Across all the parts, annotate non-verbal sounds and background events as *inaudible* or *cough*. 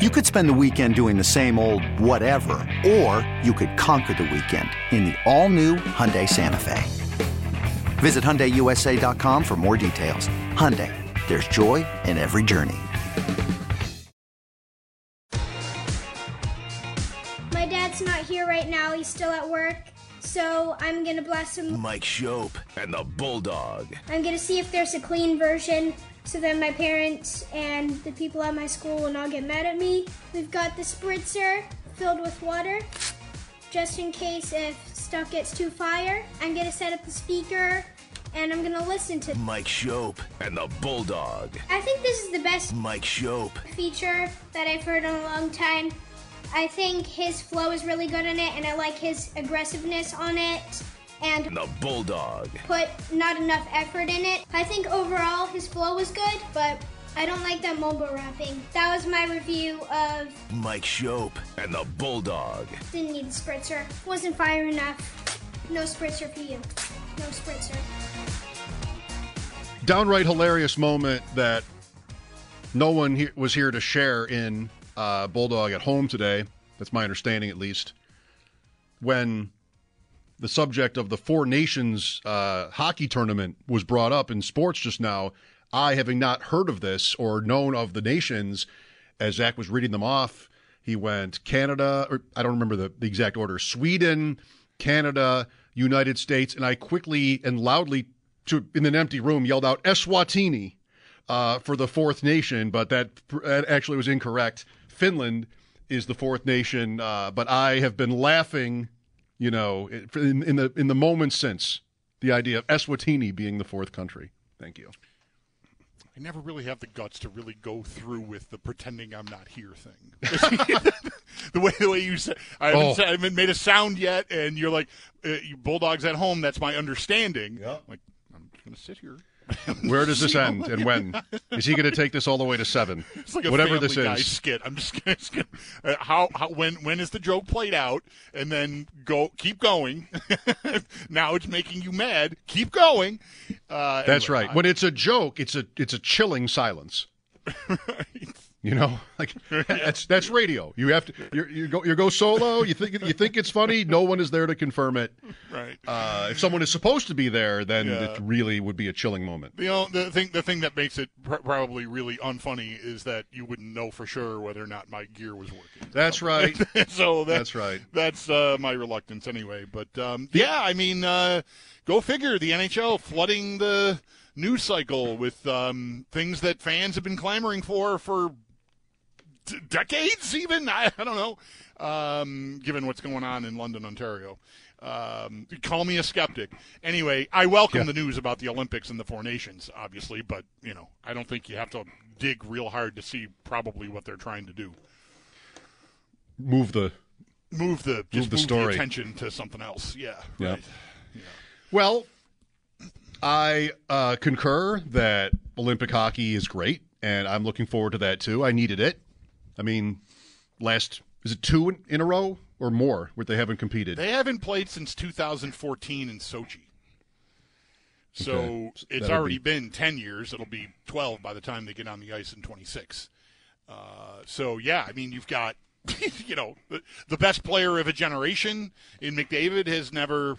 You could spend the weekend doing the same old whatever, or you could conquer the weekend in the all-new Hyundai Santa Fe. Visit HyundaiUSA.com for more details. Hyundai, there's joy in every journey. My dad's not here right now. He's still at work. So I'm gonna bless him. Mike Schopp and the Bulldog. I'm gonna see if there's a clean version so then my parents and the people at my school will not get mad at me. We've got the spritzer filled with water just in case if stuff gets too fire. I'm gonna set up the speaker and I'm gonna listen to Mike Schopp and the Bulldog. I think this is the best Mike Schopp. feature that I've heard in a long time. I think his flow is really good in it and I like his aggressiveness on it and The Bulldog. put not enough effort in it. I think overall his flow was good, but I don't like that mumble rapping. That was my review of Mike Schopp and the Bulldog. Didn't Need the Spritzer. Wasn't fire enough. No spritzer for you. No spritzer. downright hilarious moment that no one he- was here to share in uh, Bulldog at home today. That's my understanding, at least. When the subject of the Four Nations uh, hockey tournament was brought up in sports just now, I, having not heard of this or known of the nations, as Zach was reading them off, he went Canada, or I don't remember the, the exact order Sweden, Canada, United States, and I quickly and loudly to in an empty room yelled out Eswatini uh, for the fourth nation, but that, that actually was incorrect. Finland is the fourth nation, uh, but I have been laughing, you know, in, in the in the moments since the idea of Eswatini being the fourth country. Thank you. I never really have the guts to really go through with the pretending I'm not here thing. *laughs* *laughs* the way the way you said, I haven't, Oh. said, I haven't made a sound yet, and you're like, uh, you Bulldogs at home. That's my understanding. Yeah, Like, I'm just gonna sit here. Where does this *laughs* end and when? *laughs* Is he going to take this all the way to seven? It's like a Whatever this is. skit. I'm just *laughs* just gonna uh, how how when when is the joke played out, and then go keep going. now it's making you mad. Keep going. Uh, That's anyway, right. When it's a joke, it's a it's a chilling silence. You know, *laughs* like *laughs* that's that's radio. You have to you you go you go solo. You think you think it's funny. No one is there to confirm it. right. Uh, if someone is supposed to be there, then Yeah. it really would be a chilling moment. You know, the thing the thing that makes it pr- probably really unfunny is that you wouldn't know for sure whether or not my gear was working. That's *laughs* right. so that, That's right. That's uh, my reluctance anyway. But um, yeah, I mean, uh, go figure. The NHL flooding the news cycle with um, things that fans have been clamoring for for d- decades, even. I, I don't know. Um, given what's going on in London, Ontario. Um, call me a skeptic. Anyway, I welcome Yeah. the news about the Olympics and the Four Nations, obviously, but you know, I don't think you have to dig real hard to see probably what they're trying to do. Move the Move the just the move story. attention to something else. Yeah, Yeah. right. Well, I uh, concur that Olympic hockey is great, and I'm looking forward to that too. I needed it. I mean, last is it two in, a row or more where they haven't competed? They haven't played since 2014 in Sochi. So Okay. it's That'll already be- been 10 years. It'll be 12 by the time they get on the ice in 26. Uh, so, yeah, I mean, you've got, *laughs* you know, the, the best player of a generation in McDavid has never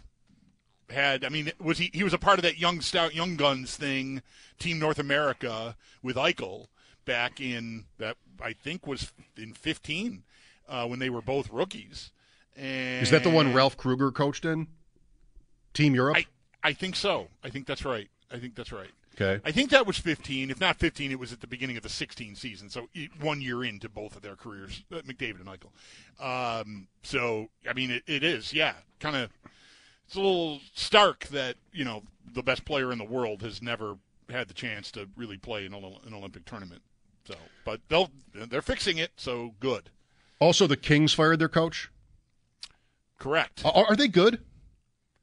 had. I mean, was he? He was a part of that young stout, young guns thing, Team North America with Eichel back in that I think was in 15 uh, when they were both rookies. And Is that the one Ralph Krueger coached in? Team Europe? I, I think so. I think that's right. I think that's right. okay. I think that was 15. If not 15, it was at the beginning of the 16 season. So one year into both of their careers, uh, McDavid and Eichel. Um, so I mean, it, it is, yeah, kind of. It's a little stark that you know the best player in the world has never had the chance to really play in an Olympic tournament. So, but they'll they're fixing it, so good. Also, the Kings fired their coach. Correct. Are, are they good?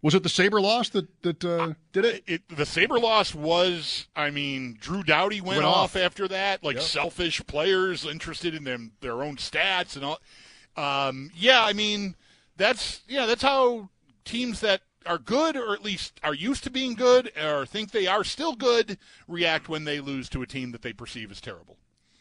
Was it the Saber loss that that uh, did it? It, the Saber loss was, I mean, Drew Doughty went, Went off. off. after that, like Yep. selfish players interested in them their own stats and all. Um, yeah, I mean, that's yeah, that's how teams that are good or at least are used to being good or think they are still good react when they lose to a team that they perceive as terrible.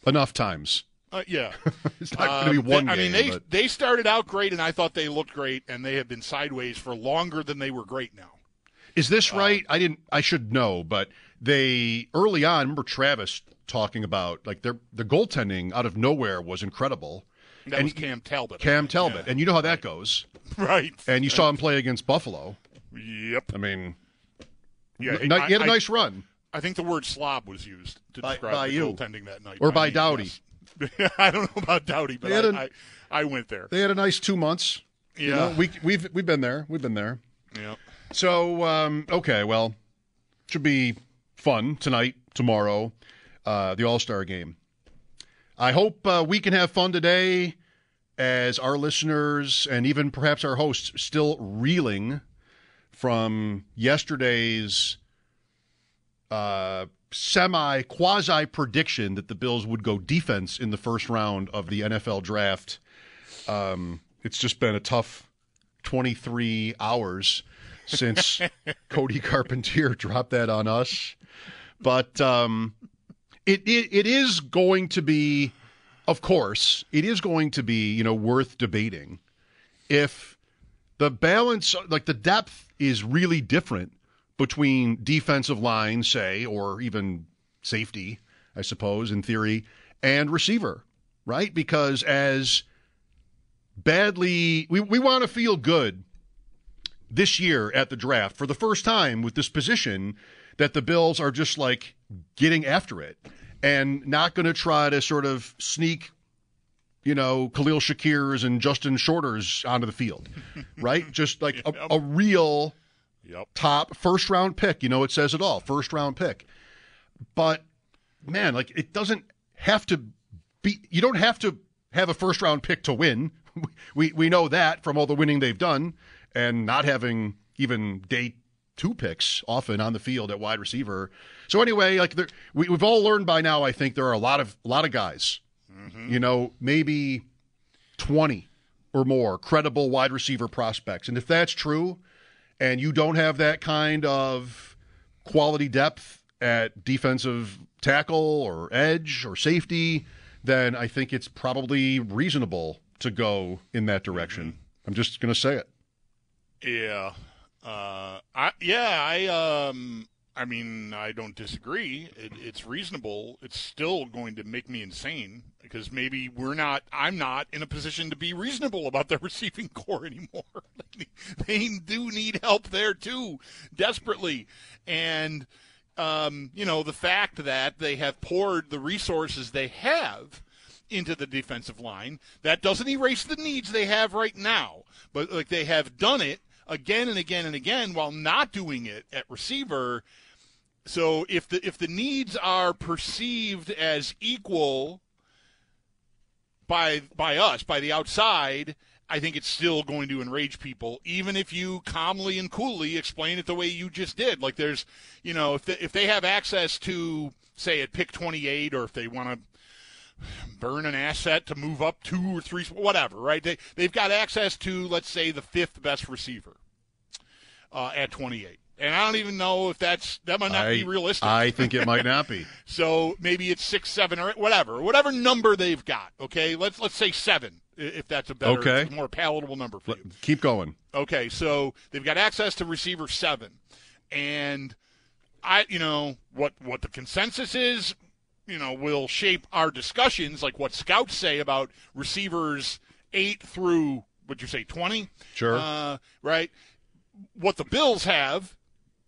Enough times. Uh, yeah. *laughs* It's not going to be one they- I mean, they but they started out great, and I thought they looked great, and they have been sideways for longer than they were great now. is this uh, right? I didn't. I should know, but they early on. Remember Travis talking about like their the goaltending out of nowhere was incredible. That And was Cam Talbot. Cam Talbot, yeah. and you know how that goes. *laughs* right? And you saw him play against Buffalo. Yep. I mean, Yeah, he had a I- nice run. I think the word slob was used to By- describe by the you. goaltending that night. Or by me, Doughty. yes. *laughs* I don't know about Doughty, but I, an- I, I went there. They had a nice two months. You Yeah. know, we we've we've been there. We've been there. Yeah. So um, okay, well, should be fun tonight, tomorrow, uh, the All Star game. I hope uh, we can have fun today, as our listeners and even perhaps our hosts still reeling from yesterday's uh, semi quasi prediction that the Bills would go defense in the first round of the NFL draft. Um, it's just been a tough 23 hours since *laughs* Cody Carpentier dropped that on us. But um, it, it it is going to be, of course, it is going to be you know worth debating if the balance, like the depth, is really different between defensive line, say, or even safety, I suppose, in theory, and receiver, right? Because as badly, we, we want to feel good this year at the draft for the first time with this position that the Bills are just like getting after it and not going to try to sort of sneak, you know, Khalil Shakir's and Justin Shorter's onto the field, *laughs* right? Just like a, a real Yep. top first round pick. You know, it says it all first round pick. But man, like it doesn't have to be, you don't have to have a first round pick to win. *laughs* We, we know that from all the winning they've done and not having even day two picks often on the field at wide receiver. So anyway, like there, we, we've all learned by now, I think there are a lot of, a lot of guys, mm-hmm. you know, maybe 20 or more credible wide receiver prospects. And if that's true, and you don't have that kind of quality depth at defensive tackle or edge or safety, then I think it's probably reasonable to go in that direction. I'm just going to say it. Yeah. Uh, I, yeah, I um I mean, I don't disagree. It, it's reasonable. It's still going to make me insane because maybe we're not I'm not in a position to be reasonable about the *laughs* receiving corps anymore. *laughs* they do need help there too, desperately. And um, you know, the fact that they have poured the resources they have into the defensive line. That doesn't erase the needs they have right now, but like they have done it again and again and again while not doing it at receiver. So if the if the needs are perceived as equal by by us by the outside, I think it's still going to enrage people, even if you calmly and coolly explain it the way you just did. Like there's, you know, if they, if they have access to say at pick 28, or if they want to burn an asset to move up two or three, whatever, right? They they've got access to let's say the fifth best receiver uh, at 28. And I don't even know if that's that might not I, be realistic. I think it might not be. *laughs* So maybe it's six, seven, or whatever, whatever number they've got. Okay, let's let's say seven, if that's a better, Okay. more palatable number for you. Keep going. Okay, so they've got access to receiver seven, and I, you know, what what the consensus is, you know, will shape our discussions, like what scouts say about receivers eight through, would you say twenty? Sure. Uh, right. What the Bills have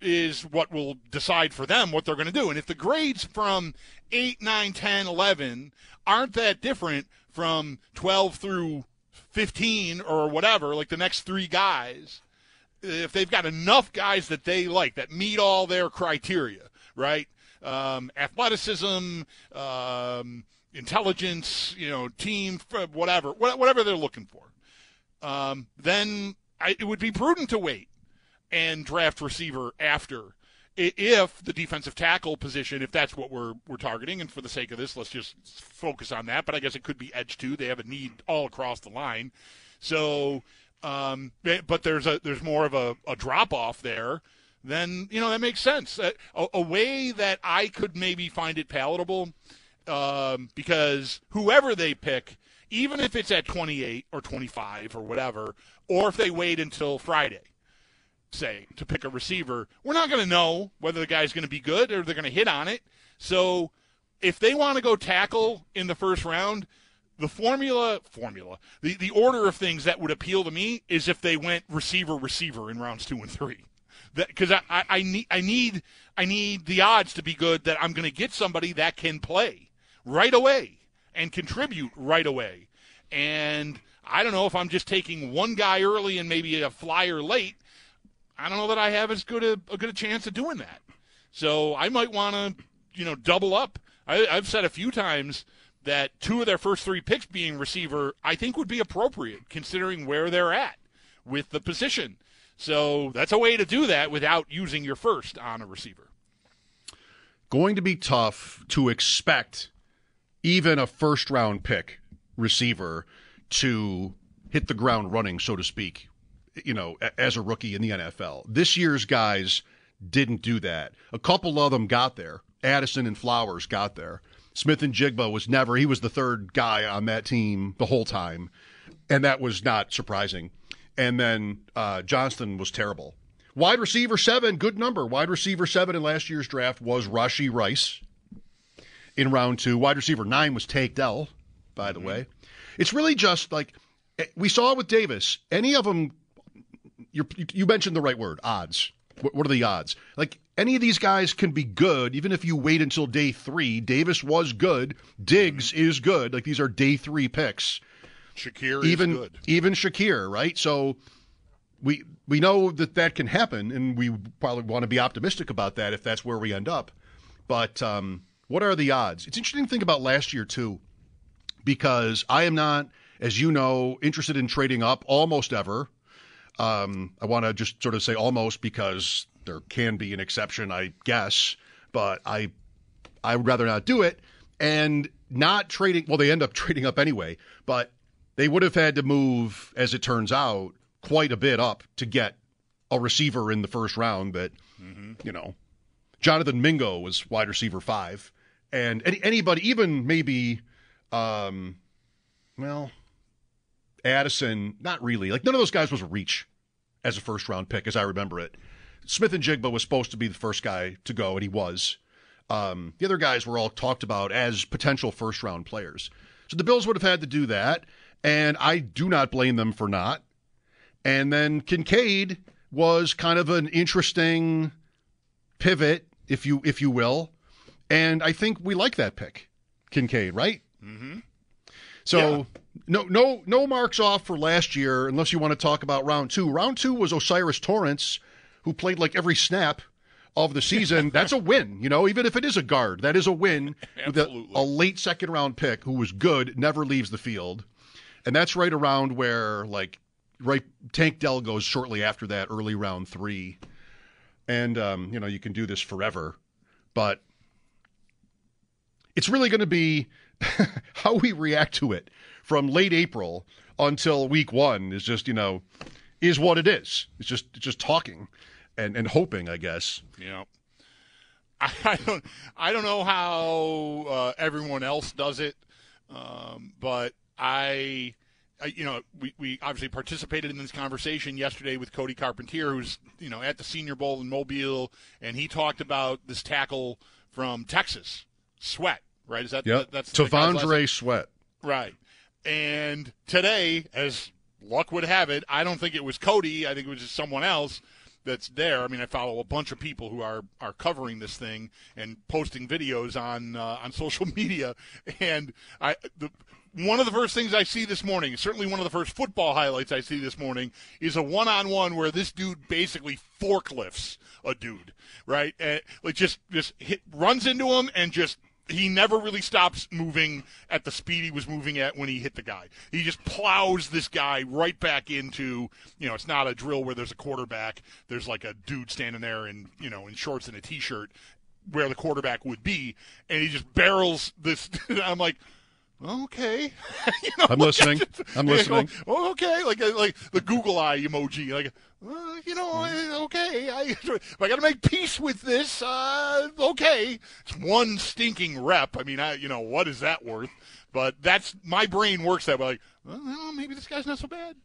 is what will decide for them what they're going to do. And if the grades from 8, 9, 10, 11 aren't that different from 12 through 15 or whatever, like the next three guys, if they've got enough guys that they like that meet all their criteria, right? Um, athleticism, um, intelligence, you know, team, whatever, whatever they're looking for, um, then I, it would be prudent to wait and draft receiver after. If the defensive tackle position, if that's what we're we're targeting, and for the sake of this, let's just focus on that. But I guess it could be edge too. They have a need all across the line, so um, eh, but there's a there's more of a, a drop off there. Then you know that makes sense. A, a, a way that I could maybe find it palatable, um, because whoever they pick, even if it's at 28 or 25 or whatever, or if they wait until Friday, say to pick a receiver, we're not going to know whether the guy's going to be good or they're going to hit on it. So if they want to go tackle in the first round, the formula formula the, the order of things that would appeal to me is if they went receiver receiver in rounds two and three because I, I, I need I need I need the odds to be good that I'm going to get somebody that can play right away and contribute right away and I don't know if I'm just taking one guy early and maybe a flyer late I don't know that I have as good a, a good a chance of doing that so I might want to you know double up I, I've said a few times that two of their first three picks being receiver, I think would be appropriate considering where they're at with the position. So that's a way to do that without using your first on a receiver. Going to be tough to expect even a first round pick receiver to hit the ground running, so to speak, you know, as a rookie in the NFL. This year's guys didn't do that. A couple of them got there. Addison and Flowers got there. Smith-Njigba was never, he was the third guy on that team the whole time. And that was not surprising. And then uh, Johnston was terrible. Wide receiver seven, good number. Wide receiver seven in last year's draft was Rashee Rice in round two. Wide receiver nine was Tank Dell, by the way. It's really just like eh, we saw with Davis. Any of them, you you mentioned the right word, odds. What, what are the odds? Like any of these guys can be good, even if you wait until day three. Davis was good. Diggs is good. Like these are day three picks. Shakir even is good. even Shakir, right? So we we know that that can happen, and we probably want to be optimistic about that if that's where we end up. But um, what are the odds? It's interesting to think about last year too, because I am not, as you know, interested in trading up almost ever. Um, I want to just sort of say almost because there can be an exception, I guess, but I I would rather not do it and not trading. Well, they end up *laughs* trading up anyway, but they would have had to move, as it turns out, quite a bit up to get a receiver in the first round. That you know, Jonathan Mingo was wide receiver five, and any, anybody, even maybe, um, well, Addison, not really. Like none of those guys was a reach as a first round pick, as I remember it. Smith-Njigba was supposed to be the first guy to go, and he was. Um, the other guys were all talked about as potential first round players. So the Bills would have had to do that, and I do not blame them for not. And then Kincaid was kind of an interesting pivot, if you if you will, and I think we like that pick, Kincaid, right? Mm-hmm. So no no no marks off for last year, unless you want to talk about round two. Round two was O'Cyrus Torrence, who played like every snap of the season. *laughs* That's a win, you know, even if it is a guard, that is a win *laughs* with a, Absolutely. a late second round pick who was good, never leaves the field. And that's right around where like right Tank Dell goes shortly after that, early round three. And um, you know, you can do this forever, but it's really going to be *laughs* how we react to it from late April until week one is just, you know, is what it is. It's just it's just talking and, and hoping, I guess. Yeah. *laughs* I, don't I don't know how uh, everyone else does it, um, but I, I, you know, we, we obviously participated in this conversation yesterday with Cody Carpentier, who's you know at the Senior Bowl in Mobile, and he talked about this tackle from Texas, Sweat, right? Is that that- that's T'Vondre Sweat. Right. And today, as luck would have it, I don't think it was Cody. I think it was just someone else that's there. I mean, I follow a bunch of people who are, are covering this thing and posting videos on uh, on *laughs* social media. And I the one of the first things I see this morning, certainly one of the first football highlights I see this morning, is a one-on-one where this dude basically forklifts a dude, right? And, like just just hit, runs into him and just he never really stops moving at the speed he was moving at when he hit the guy. He just plows this guy right back into, you know, it's not a drill where there's a quarterback. There's like a dude standing there in, you know, in shorts and a t-shirt where the quarterback would be, and he just barrels this. *laughs* I'm like, okay, *laughs* you know, I'm listening. *laughs* I'm listening. oh, okay, like like the Google eye emoji, like. Uh, you know, I- okay. I, *laughs* I got to make peace with this. Uh, okay, it's one stinking rep. I mean, I, you know, what is that worth? But that's my brain works that way. Like, well, maybe this guy's not so bad.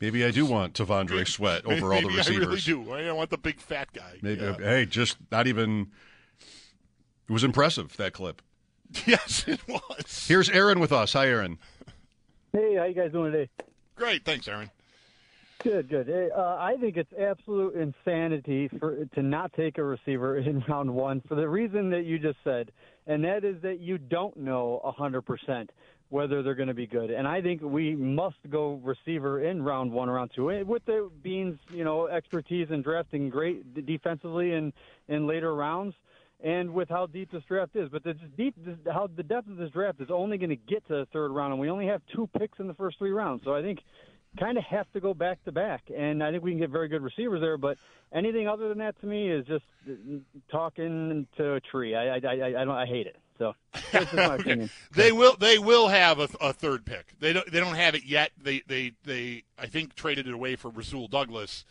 Maybe I do want T'Vondre Sweat over all the receivers. I really do. I want the big fat guy. Maybe Yeah. hey, just not even. It was impressive that clip. *laughs* Yes, it was. Here's Aaron with us. Hi, Aaron. Hey, how you guys doing today? Great, thanks, Aaron. Good, good. Hey, uh, I think it's absolute insanity for to not take a receiver *laughs* in round one for the reason that you just said, and that is that you don't know hundred percent whether they're going to be good. And I think we must go receiver in round one, round two, Eh, with the Beans, you know, expertise in drafting great d- defensively in in later rounds. And with how deep this draft is, but the deep, how the depth of this draft is only going to get to the third round, and we only have two picks in the first three rounds. So I think kind of have to go back to back. And I think we can get very good receivers there. But anything other than that to me is just uh, talking to a tree. I I I, I don't I hate it. So that's just my *laughs* opinion. They will. They will have a, a third pick. They don't. They don't have it yet. They. They. They. I think traded it away for Rasul Douglas,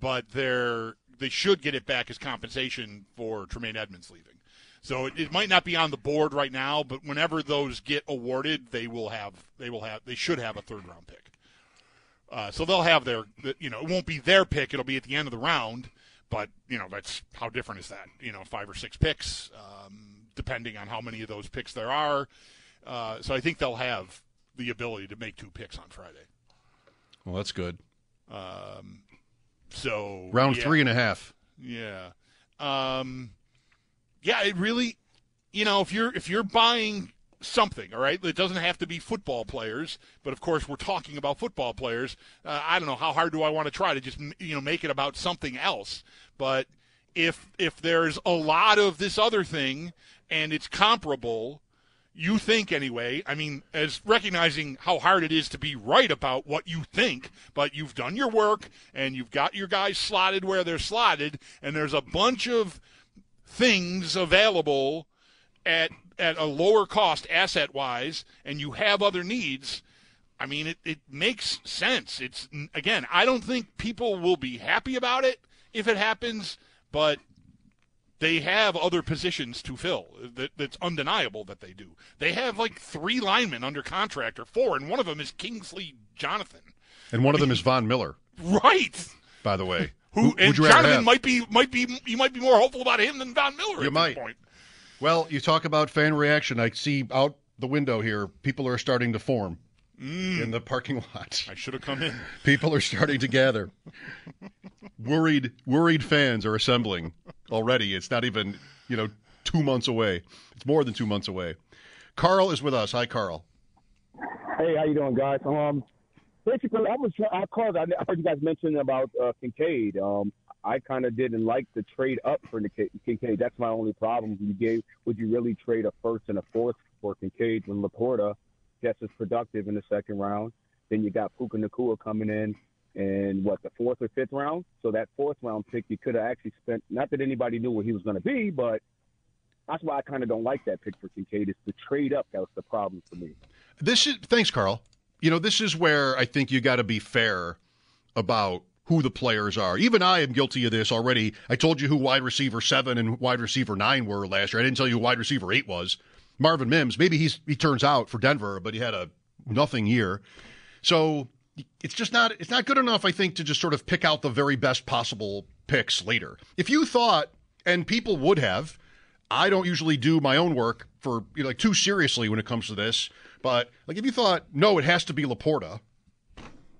but they're. They should get it back as compensation for Tremaine Edmunds leaving. So it, it might not be on the board right now, but whenever those get awarded, they will have. They will have. They should have a third round pick. Uh, so they'll have their. You know, it won't be their pick. It'll be at the end of the round. But you know, that's how different is that? You know, five or six picks. Um, depending on how many of those picks there are. Uh, so I think they'll have the ability to make two picks on Friday. Well, that's good. Um, so Round yeah. three and a half. Yeah. Um, yeah, it really, you know, if you're if you're buying something, all right, it doesn't have to be football players, but of course we're talking about football players. Uh, I don't know how hard do I want to try to just you know make it about something else, but if if there's a lot of this other thing and it's comparable, you think anyway. I mean, as recognizing how hard it is to be right about what you think, but you've done your work and you've got your guys slotted where they're slotted, and there's a bunch of things available at at a lower cost asset wise, and you have other needs. I mean, it, it makes sense. It's again, I don't think people will be happy about it if it happens, but they have other positions to fill. That, that's undeniable that they do. They have like three linemen under contract or four, and one of them is Kingsley Jonathan. And one of them is Von Miller, Right. by the way. *laughs* Who would and you Jonathan might be might be you might be more hopeful about him than Von Miller. You at might. This point. Well, you talk about fan reaction. I see out the window here, people are starting to form in the parking lot. Mm. I should have come in. *laughs* People are starting to gather. *laughs* worried, worried fans are assembling already. It's not even, you know, two months away. It's more than two months away. Carl is with us. Hi, Carl. Hey, how you doing, guys? Um, basically, I was I called. I heard you guys mention about uh, Kincaid. Um, I kind of didn't like the trade up for Kincaid. That's my only problem. You gave would you really trade a first and a fourth for Kincaid when Laporta just as productive in the second round? Then you got Puka Nacua coming in in what the fourth or fifth round. So that fourth round pick you could have actually spent. Not that anybody knew where he was going to be, but that's why I kind of don't like that pick for Kincaid. Is the trade up that was the problem for me. This is thanks, Carl. You know, this is where I think you got to be fair about who the players are. Even I am guilty of this already. I told you who wide receiver seven and wide receiver nine were last year. I didn't tell you who wide receiver eight was. Marvin Mims. Maybe he's he turns out for Denver, but he had a nothing year. So it's just not it's not good enough, I think, to just sort of pick out the very best possible picks later. If you thought, and people would have, I don't usually do my own work for you know, like too seriously when it comes to this. But like if you thought, no, it has to be Laporta,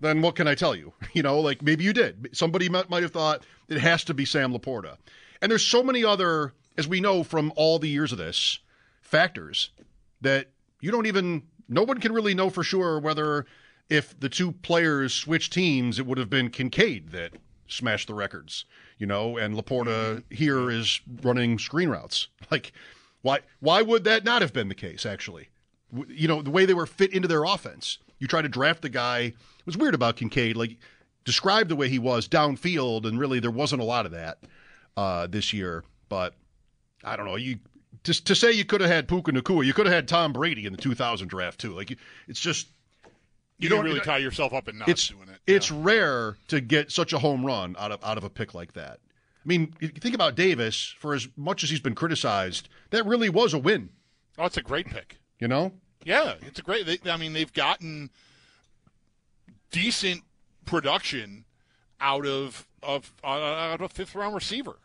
then what can I tell you? *laughs* You know, like maybe you did. Somebody might, might have thought it has to be Sam Laporta. And there's so many other, as we know from all the years of this, factors that you don't even no one can really know for sure whether if the two players switched teams, it would have been Kincaid that smashed the records, you know, and Laporta here is running screen routes. *laughs* Like, Why why would that not have been the case? Actually, you know the way they were fit into their offense. You try to draft the guy. It was weird about Kincaid. Like described the way he was downfield, and really there wasn't a lot of that uh, this year. But I don't know. You just to say you could have had Puka Nacua, you could have had Tom Brady in the 2000 draft too. Like it's just You, don't don't really tie yourself up in knots it's doing it. it's rare to get such a home run out of out of a pick like that. I mean, think about Davis. For as much as he's been criticized, that really was a win. Oh, it's a great pick. You know, Yeah, it's a great. They, I mean, they've gotten decent production out of of uh, out of a fifth round receiver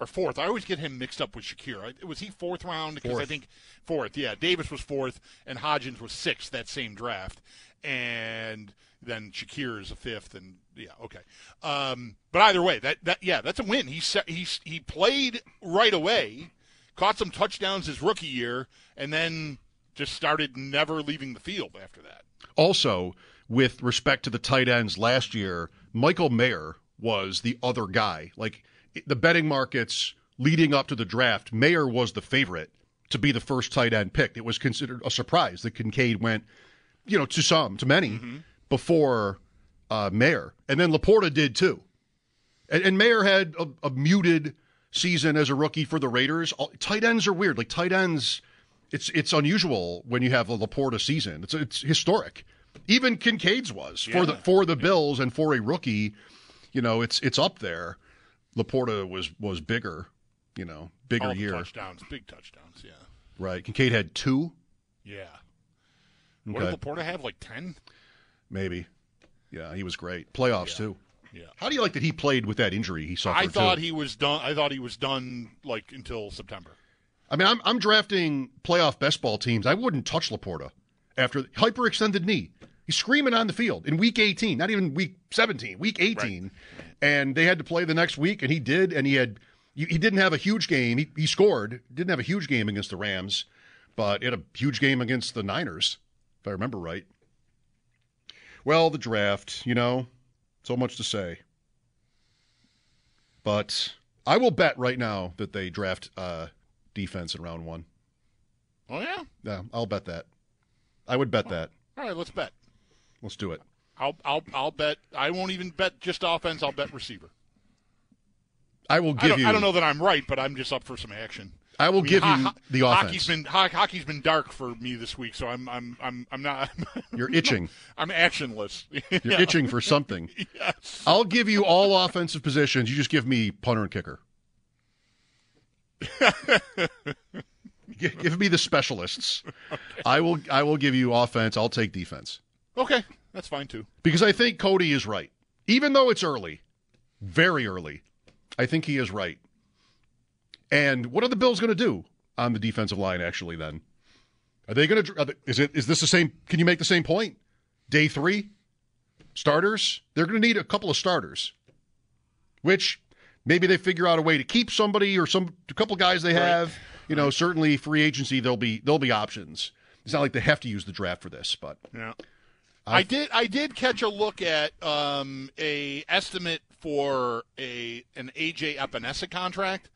or fourth. I always get him mixed up with Shakir. Was he fourth round? Because I think fourth. Yeah, Davis was fourth, and Hodgins was sixth that same draft, and then Shakir is a fifth, and yeah, okay. Um, but either way, that that yeah, that's a win. He se- he he played right away, caught some touchdowns his rookie year, and then just started never leaving the field after that. Also, with respect to the tight ends last year, Michael Mayer was the other guy. Like the betting markets leading up to the draft, Mayer was the favorite to be the first tight end picked. It was considered a surprise that Kincaid went, you know, to some, to many, before uh, Mayer. And then Laporta did too. And, and Mayer had a, a muted season as a rookie for the Raiders. All, tight ends are weird. Like tight ends, it's it's unusual when you have a Laporta season. It's it's historic. Even Kincaid's was for the for the Bills and for a rookie. You know, it's it's up there. Laporta was was bigger. You know, bigger All year. touchdowns, big touchdowns. Yeah, Right. Kincaid had two, yeah. What did Laporta have? Like ten? maybe. Yeah, he was great. Playoffs too. Yeah. How do you like that he played with that injury he suffered? I thought too? he was done. I thought he was done like until September. I mean, I'm I'm drafting playoff best ball teams. I wouldn't touch Laporta after hyperextended knee. He's screaming on the field in week 18, not even week 17, week 18, and they had to play the next week, and he did, and he had he he didn't have a huge game. He, he scored, didn't have a huge game against the Rams, but he had a huge game against the Niners, if I remember right. Well, the draft, you know, so much to say, but I will bet right now that they draft uh, defense in round one. Oh yeah. Yeah, I'll bet that. I would bet that. All right, let's bet. Let's do it. I'll I'll I'll bet. I won't even bet just offense. I'll bet receiver. I will I give don't, you. I don't know that I'm right, but I'm just up for some action. I will I mean, give ho- you the Hockey's offense. been ho- hockey's been dark for me this week, so I'm I'm I'm I'm not. *laughs* You're itching. I'm actionless. *laughs* You're itching for something. *laughs* Yes. I'll give you all offensive positions. You just give me punter and kicker. Gi- give me the specialists. I will. I will give you offense. I'll take defense Okay, that's fine too. because I think Cody is right. Even though it's early, very early, I think he is right. And what are the Bills going to do on the defensive line? Actually, then are they going to? Is it? Is this the same? Can you make the same point? Day three, starters. They're going to need a couple of starters, which maybe they figure out a way to keep somebody or some a couple guys they have. You know, certainly free agency. There'll be there'll be options. It's not like they have to use the draft for this, but Yeah. I did. I did catch a look at um, a estimate for a an AJ Epenesa contract,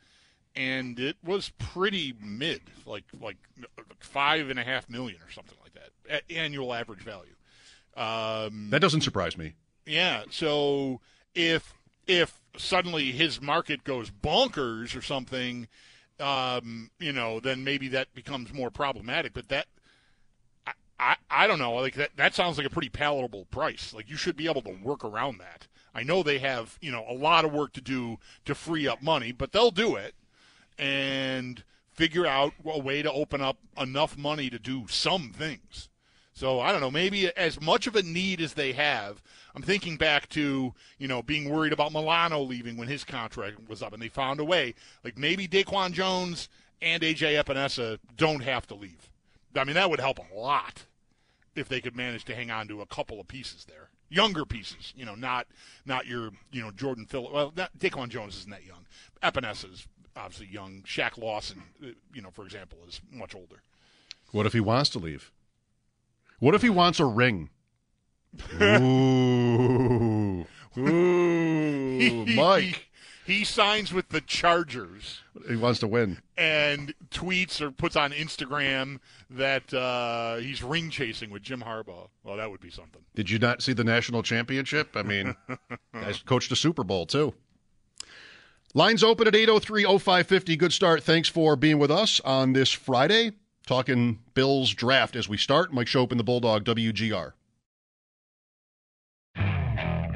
and it was pretty mid, like like five and a half million or something like that, annual average value. Um, that doesn't surprise me. yeah. So if if suddenly his market goes bonkers or something, um, you know, then maybe that becomes more problematic. But that I, I don't know. Like that that sounds like a pretty palatable price. Like you should be able to work around that. I know they have you know a lot of work to do to free up money, but they'll do it and figure out a way to open up enough money to do some things. So I don't know, maybe as much of a need as they have. I'm thinking back to, you know, being worried about Milano leaving when his contract was up and they found a way. Like maybe Daquan Jones and AJ Epenesa don't have to leave. I mean, that would help a lot if they could manage to hang on to a couple of pieces there. Younger pieces, you know, not not your, you know, Jordan Phillips. Well, not, Daquan Jones isn't that young. Epenesa is obviously young. Shaq Lawson, uh, you know, for example, is much older. What if he wants to leave? What if he wants a ring? *laughs* Ooh. Ooh, *laughs* Mike. He signs with the Chargers He wants to win. and tweets or puts on Instagram that uh, he's ring chasing with Jim Harbaugh. Well, that would be something. Did you not see the national championship? I mean, *laughs* I coached a Super Bowl too. Lines open at 803-0550. Good start. Thanks for being with us on this Friday. Talking Bills draft as we start. Mike Schopp and the Bulldog WGR.